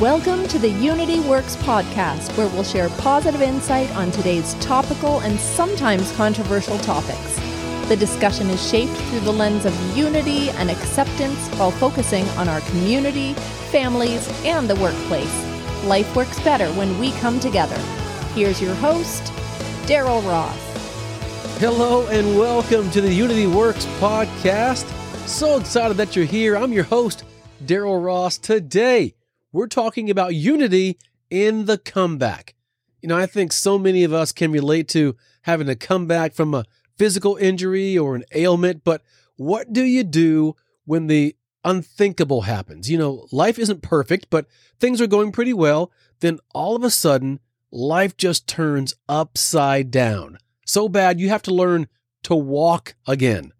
Welcome to the Unity Works podcast, where we'll share positive insight on today's topical and sometimes controversial topics. The discussion is shaped through the lens of unity and acceptance while focusing on our community, families, and the workplace. Life works better when we come together. Here's your host, Daryl Ross. Hello and welcome to the Unity Works podcast. So excited that you're here. I'm your host, Daryl Ross. Today, we're talking about unity in the comeback. You know, I think so many of us can relate to having to come back from a physical injury or an ailment, but what do you do when the unthinkable happens? You know, life isn't perfect, but things are going pretty well. Then all of a sudden, life just turns upside down. So bad you have to learn to walk again.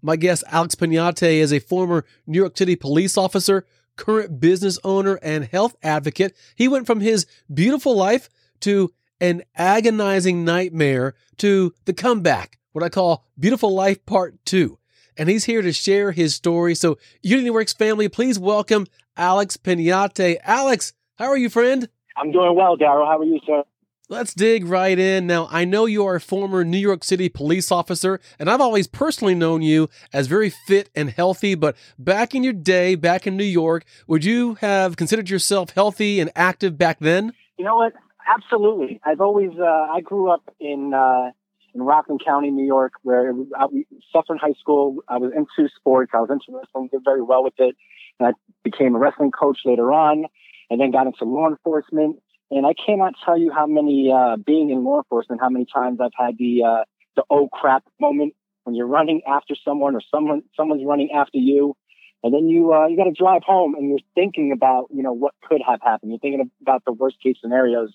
My guest, Alex Pignate, is a former New York City police officer current business owner and health advocate. He went from his beautiful life to an agonizing nightmare to the comeback, what I call Beautiful Life Part 2. And he's here to share his story. So, Unity Works family, please welcome Alex Pignate. Alex, how are you, friend? I'm doing well, Daryl. How are you, sir? Let's dig right in. Now, I know you are a former New York City police officer, and I've always personally known you as very fit and healthy. But back in your day, back in New York, would you have considered yourself healthy and active back then? You know what? Absolutely. I've always, uh, I grew up in, uh, in Rockland County, New York, where I, Suffern High School, I was into sports. I was into wrestling, did very well with it. And I became a wrestling coach later on, and then got into law enforcement and I cannot tell you how many, uh, being in law enforcement, how many times I've had the, uh, the oh crap moment when you're running after someone or someone, someone's running after you. And then you, uh, you got to drive home and you're thinking about, you know, what could have happened. You're thinking about the worst case scenarios.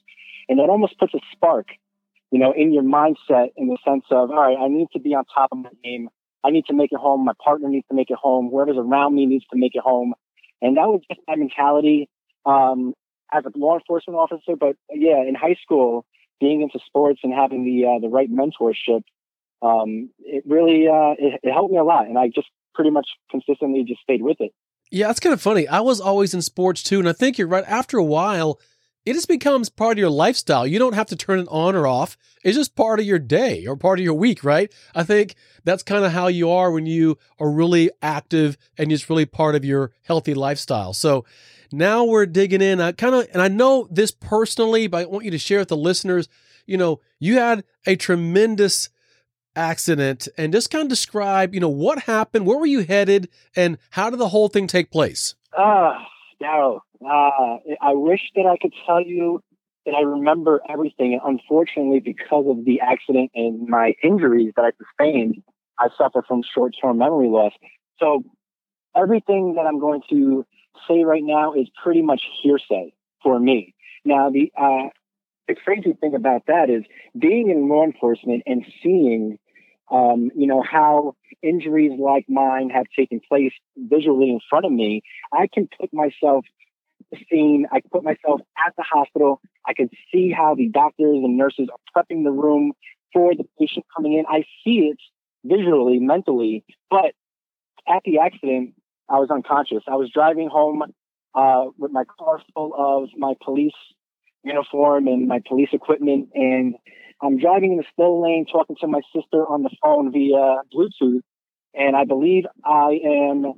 And that almost puts a spark, you know, in your mindset in the sense of, all right, I need to be on top of my game. I need to make it home. My partner needs to make it home. Whoever's around me needs to make it home. And that was just my mentality. Um, as a law enforcement officer, but yeah, in high school, being into sports and having the uh, the right mentorship, um, it really uh, it, it helped me a lot, and I just pretty much consistently just stayed with it. Yeah, that's kind of funny. I was always in sports too, and I think you're right. After a while, it just becomes part of your lifestyle. You don't have to turn it on or off. It's just part of your day or part of your week, right? I think that's kind of how you are when you are really active and it's really part of your healthy lifestyle. So now we're digging in. I kind of, and I know this personally, but I want you to share with the listeners. You know, you had a tremendous accident and just kind of describe, you know, what happened, where were you headed, and how did the whole thing take place? Ah, uh, Daryl, uh, I wish that I could tell you that I remember everything. Unfortunately, because of the accident and my injuries that I sustained, I suffer from short term memory loss. So everything that I'm going to say right now is pretty much hearsay for me. Now, the uh, the crazy thing about that is being in law enforcement and seeing, um, you know, how injuries like mine have taken place visually in front of me. I can put myself scene. I put myself at the hospital. I can see how the doctors and nurses are prepping the room for the patient coming in. I see it visually, mentally, but at the accident, I was unconscious. I was driving home uh, with my car full of my police uniform and my police equipment, and I'm driving in the slow lane, talking to my sister on the phone via Bluetooth, and I believe I am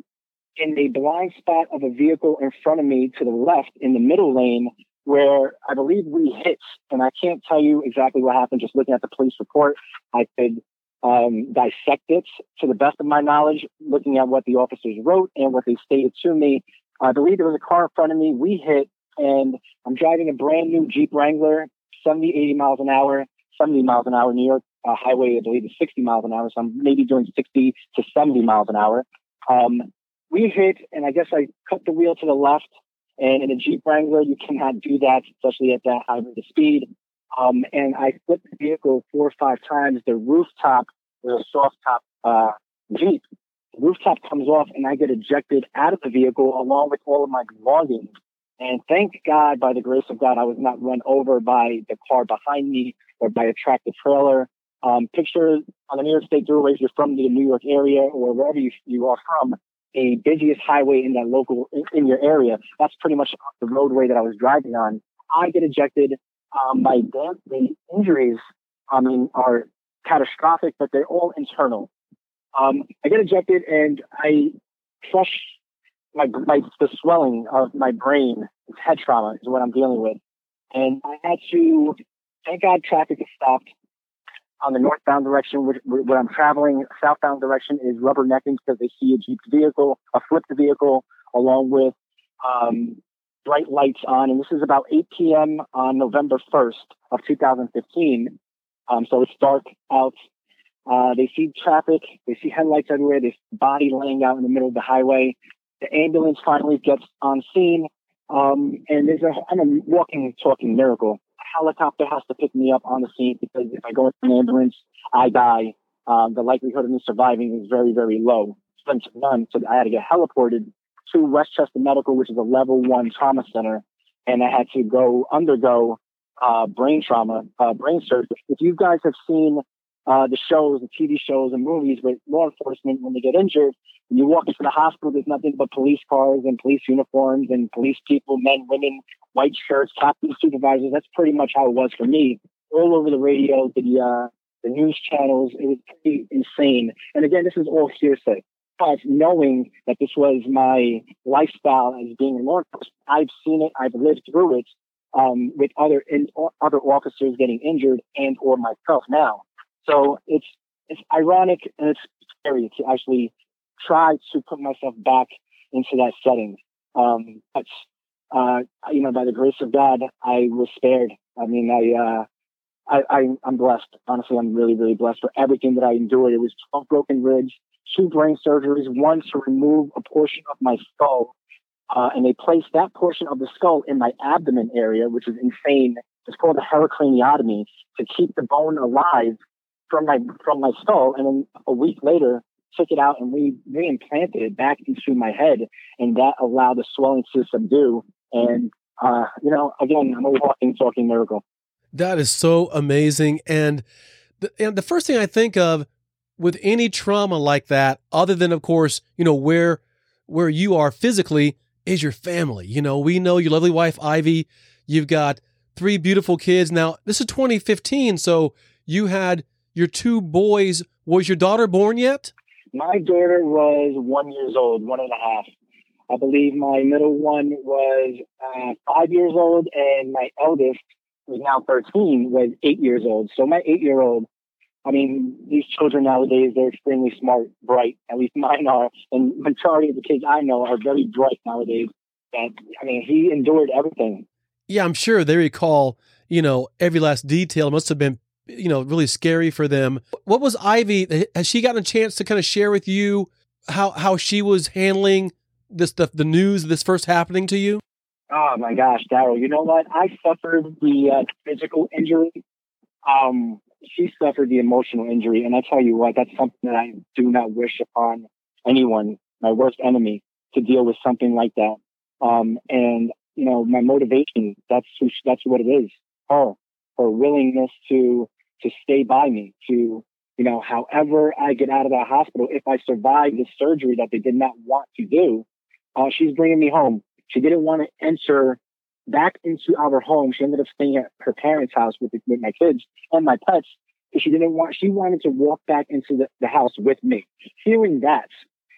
in a blind spot of a vehicle in front of me to the left in the middle lane where I believe we hit, and I can't tell you exactly what happened. Just looking at the police report, I could um, dissect it to the best of my knowledge, looking at what the officers wrote and what they stated to me. I believe there was a car in front of me. We hit, and I'm driving a brand new Jeep Wrangler, 70, 80 miles an hour, 70 miles an hour. New York uh, highway, I believe, is 60 miles an hour. So I'm maybe doing 60 to 70 miles an hour. Um, we hit, and I guess I cut the wheel to the left. And in a Jeep Wrangler, you cannot do that, especially at that high rate of speed. Um, and I flipped the vehicle four or five times. The rooftop was a soft top uh, Jeep. The rooftop comes off, and I get ejected out of the vehicle along with all of my belongings. And thank God, by the grace of God, I was not run over by the car behind me or by a tractor trailer. Um, picture on the New York State Thruway, if you're from the New York area or wherever you, you are from, a busiest highway in that local in, in, your area. That's pretty much the roadway that I was driving on. I get ejected. Um, my the injuries, I mean, are catastrophic, but they're all internal. Um, I get ejected and I crush my, my the swelling of my brain. It's head trauma is what I'm dealing with, and I had to. Thank God, traffic is stopped on the northbound direction, which, where, I'm traveling, southbound direction is rubbernecking because they see a Jeep vehicle, a flipped vehicle, along with um, bright lights on. And this is about 8 p.m. on November 1st of 2015. Um, so it's dark out. Uh, they see traffic. They see headlights everywhere. This body laying out in the middle of the highway. The ambulance finally gets on scene. Um, and there's a, I'm a walking, talking miracle A helicopter has to pick me up on the scene because if I go into an ambulance, I die. Um, the likelihood of me surviving is very, very low, none. So I had to get heliported to Westchester Medical, which is a level one trauma center, and I had to go undergo uh, brain trauma, uh, brain surgery. If you guys have seen uh, the shows, the TV shows and movies with law enforcement when they get injured, you walk into the hospital, there's nothing but police cars and police uniforms and police people, men, women, white shirts, captain supervisors. That's pretty much how it was for me. All over the radio, the uh, the news channels. It was pretty insane. And again, this is all hearsay. Knowing that this was my lifestyle as being a law enforcement, I've seen it, I've lived through it um, with other in, other officers getting injured and or myself now. So it's it's ironic and it's scary to actually try to put myself back into that setting. Um, but uh, you know, by the grace of God, I was spared. I mean, I, uh, I, I, am blessed. Honestly, I'm really, really blessed for everything that I endured. It was 12 broken ribs, two brain surgeries, one to remove a portion of my skull. Uh, and they placed that portion of the skull in my abdomen area, which is insane. It's called a hemicraniectomy to keep the bone alive from my from my skull. And then a week later, took it out and re reimplanted it back into my head, and that allowed the swelling to subdue. And uh, you know, again, I'm a walking, talking miracle. That is so amazing. And the, and the first thing I think of with any trauma like that, other than of course, you know where where you are physically, is your family. You know, we know your lovely wife Ivy. You've got three beautiful kids. Now, this is 2015, so you had your two boys. Was your daughter born yet? My daughter was one years old, one and a half. I believe my middle one was uh, five years old, and my eldest, who's now 13, was eight years old. So my eight year old, I mean, these children nowadays, they're extremely smart, bright. At least mine are. And majority of the kids I know are very bright nowadays. And I mean, he endured everything. Yeah, I'm sure they recall, you know, every last detail. It must have been you know, really scary for them. What was Ivy? Has she gotten a chance to kind of share with you how how she was handling this the, the news this first happening to you? Oh my gosh, Daryl! You know what? I suffered the uh, physical injury. Um, she suffered the emotional injury, and I tell you what, that's something that I do not wish upon anyone, my worst enemy, to deal with something like that. Um, and you know, my motivation—that's who, that's what it is. Her, her willingness to to stay by me, to, you know, however I get out of that hospital, if I survive the surgery that they did not want to do, uh, she's bringing me home. She didn't want to enter back into our home. She ended up staying at her parents' house with, with my kids and my pets. She didn't want, she wanted to walk back into the, the house with me. Hearing that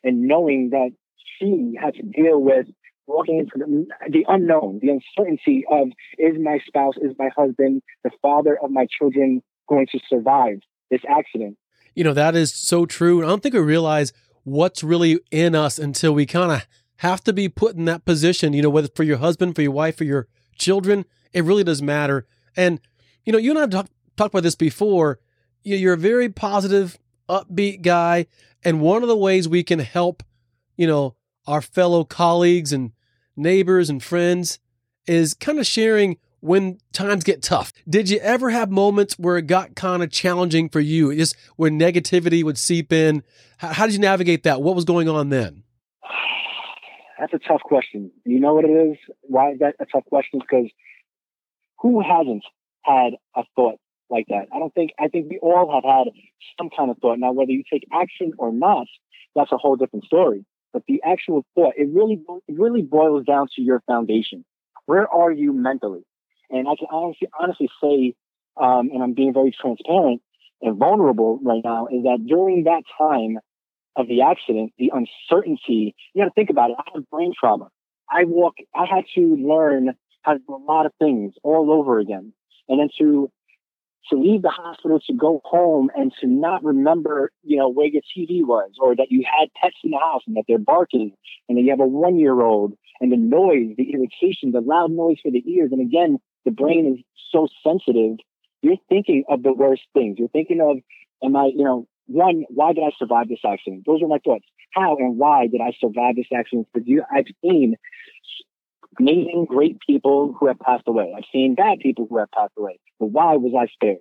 and knowing that she had to deal with walking into the, the, unknown, the uncertainty of is my spouse, is my husband, the father of my children going to survive this accident. You know, that is so true. I don't think we realize what's really in us until we kind of have to be put in that position, you know, whether for your husband, for your wife, for your children, it really does matter. And, you know, you and I have talk, talked about this before. You're a very positive, upbeat guy. And one of the ways we can help, you know, our fellow colleagues and neighbors and friends is kind of sharing when times get tough. Did you ever have moments where it got kind of challenging for you, just where negativity would seep in? How, how, did you navigate that? What was going on then? That's a tough question. You know what it is? Why is that a tough question? Because who hasn't had a thought like that? I don't think, I think we all have had some kind of thought. Now, whether you take action or not, that's a whole different story. but the actual thought, it really, it really boils down to your foundation. Where are you mentally? And I can honestly, honestly say, um, and I'm being very transparent and vulnerable right now, is that during that time of the accident, the uncertainty, you got to think about it. I had brain trauma. I walk, I had to learn how to do a lot of things all over again. And then to to leave the hospital to go home and to not remember, you know, where your TV was or that you had pets in the house and that they're barking and that you have a one year old and the noise, the irritation, the loud noise for the ears. And again, the brain is so sensitive. You're thinking of the worst things. You're thinking of, am I, you know, one, why did I survive this accident? Those are my thoughts. How and why did I survive this accident? Because you, I've seen amazing, great people who have passed away. I've seen bad people who have passed away. But why was I spared?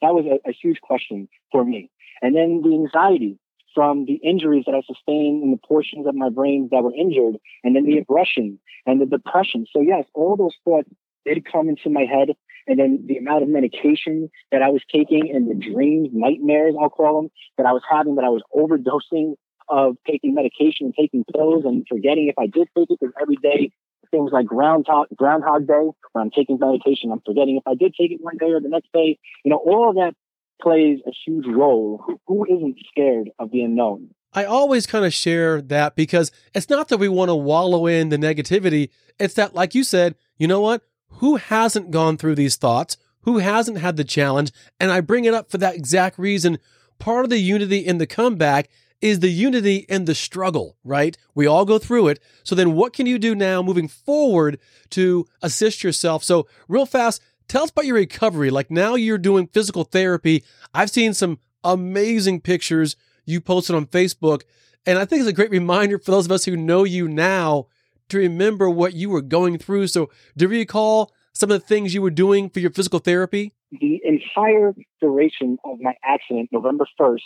That was a, a huge question for me. And then the anxiety from the injuries that I sustained in the portions of my brain that were injured, and then the aggression and the depression. So yes, all those thoughts did come into my head. And then the amount of medication that I was taking and the dreams, nightmares, I'll call them, that I was having, that I was overdosing of taking medication and taking pills and forgetting if I did take it because every day things like Groundhog, Groundhog Day, when I'm taking medication, I'm forgetting if I did take it one day or the next day. You know, all of that plays a huge role. Who isn't scared of the unknown? I always kind of share that because it's not that we want to wallow in the negativity. It's that, like you said, you know what? Who hasn't gone through these thoughts? Who hasn't had the challenge? And I bring it up for that exact reason. Part of the unity in the comeback is the unity in the struggle, right? We all go through it. So then what can you do now moving forward to assist yourself? So real fast, tell us about your recovery. Like now you're doing physical therapy. I've seen some amazing pictures you posted on Facebook. And I think it's a great reminder for those of us who know you now to remember what you were going through. So do you recall some of the things you were doing for your physical therapy? The entire duration of my accident, November 1st,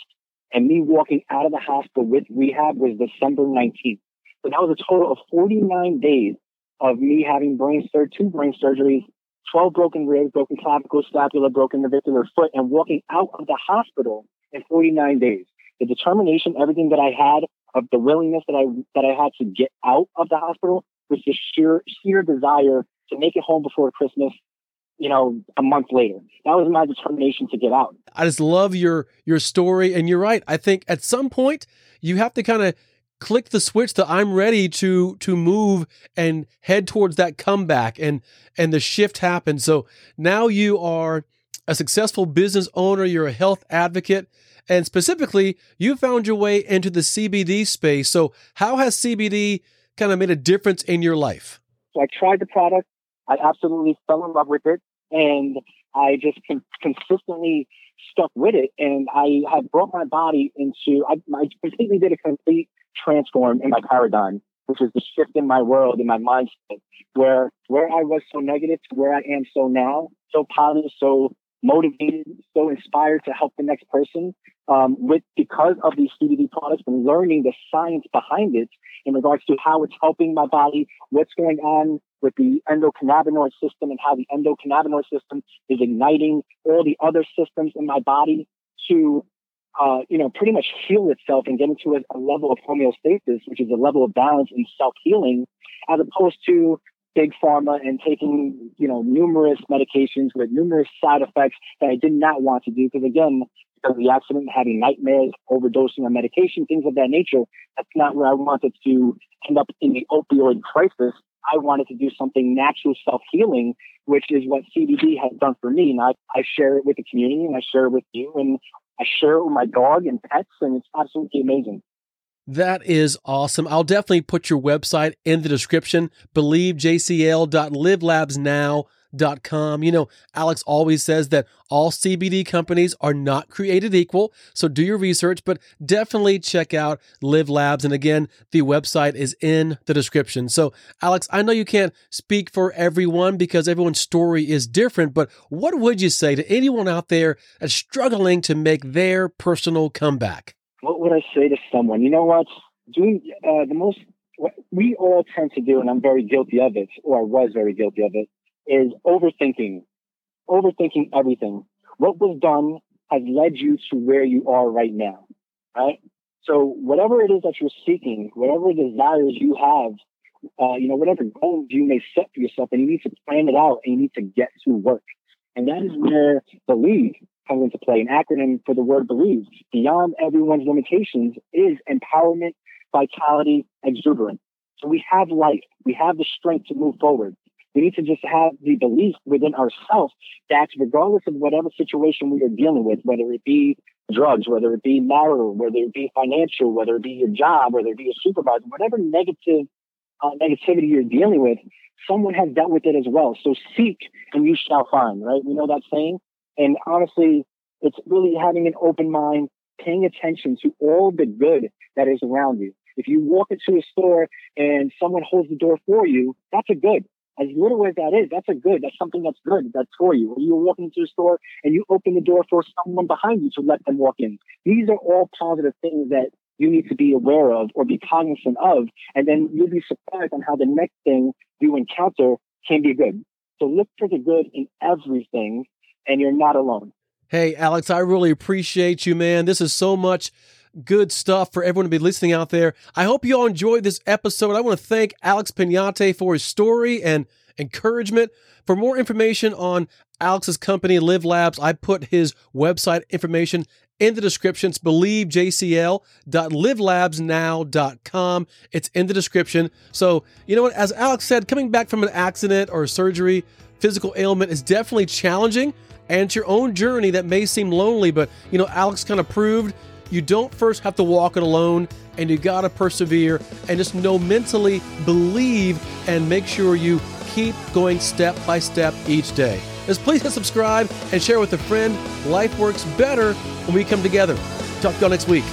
and me walking out of the hospital with rehab was December 19th. So that was a total of 49 days of me having brain sur- two brain surgeries, 12 broken ribs, broken clavicle, scapula, broken navicular foot, and walking out of the hospital in 49 days. The determination, everything that I had of the willingness that I that I had to get out of the hospital was the sheer sheer desire to make it home before Christmas you know, a month later. That was my determination to get out. I just love your your story and you're right. I think at some point you have to kind of click the switch that I'm ready to to move and head towards that comeback and and the shift happens. So now you are a successful business owner, you're a health advocate, and specifically you found your way into the CBD space. So how has CBD kind of made a difference in your life? So I tried the product. I absolutely fell in love with it and I just con- consistently stuck with it. And I have brought my body into, I, I completely did a complete transform in my paradigm, which is the shift in my world, in my mindset, where, where I was so negative to where I am so now, so positive, so motivated, so inspired to help the next person um, with because of these CBD products and learning the science behind it in regards to how it's helping my body, what's going on with the endocannabinoid system and how the endocannabinoid system is igniting all the other systems in my body to, uh, you know, pretty much heal itself and get into a, a level of homeostasis, which is a level of balance and self healing, as opposed to big pharma and taking, you know, numerous medications with numerous side effects that I did not want to do. Because again, because of the accident, having nightmares, overdosing on medication, things of that nature, that's not where I wanted to end up in the opioid crisis. I wanted to do something natural self healing, which is what CBD has done for me. And I, I share it with the community and I share it with you and I share it with my dog and pets, and it's absolutely amazing. That is awesome. I'll definitely put your website in the description. BelieveJCL.livelabsnow.com. You know, Alex always says that all CBD companies are not created equal. So do your research, but definitely check out Live Labs. And again, the website is in the description. So, Alex, I know you can't speak for everyone because everyone's story is different, but what would you say to anyone out there that's struggling to make their personal comeback? What would I say to someone? You know what? Doing uh, the most, what we all tend to do, and I'm very guilty of it, or I was very guilty of it, is overthinking, overthinking everything. What was done has led you to where you are right now, right? So whatever it is that you're seeking, whatever desires you have, uh, you know, whatever goals you may set for yourself, and you need to plan it out and you need to get to work. And that is where believe comes into play. An acronym for the word believe, beyond everyone's limitations, is empowerment, vitality, exuberance. So we have life. We have the strength to move forward. We need to just have the belief within ourselves that regardless of whatever situation we are dealing with, whether it be drugs, whether it be marital, whether it be financial, whether it be your job, whether it be a supervisor, whatever negative uh, negativity you're dealing with, someone has dealt with it as well. So seek and you shall find, right? We know that saying. And honestly, it's really having an open mind, paying attention to all the good that is around you. If you walk into a store and someone holds the door for you, that's a good. As little as that is, that's a good. That's something that's good. That's for you. When you're walking into a store and you open the door for someone behind you to let them walk in. These are all positive things that you need to be aware of or be cognizant of. And then you'll be surprised on how the next thing you encounter can be good. So look for the good in everything and you're not alone. Hey, Alex, I really appreciate you, man. This is so much good stuff for everyone to be listening out there. I hope you all enjoyed this episode. I want to thank Alex Pignate for his story and encouragement. For more information on Alex's company, Live Labs, I put his website information in the description. It's believejcl.livelabsnow.com. It's in the description. So, you know what? As Alex said, coming back from an accident or surgery, physical ailment is definitely challenging and it's your own journey that may seem lonely, but you know, Alex kind of proved you don't first have to walk it alone and you got to persevere and just know mentally believe and make sure you keep going step by step each day. Just please hit subscribe and share with a friend. Life works better when we come together. Talk to y'all next week.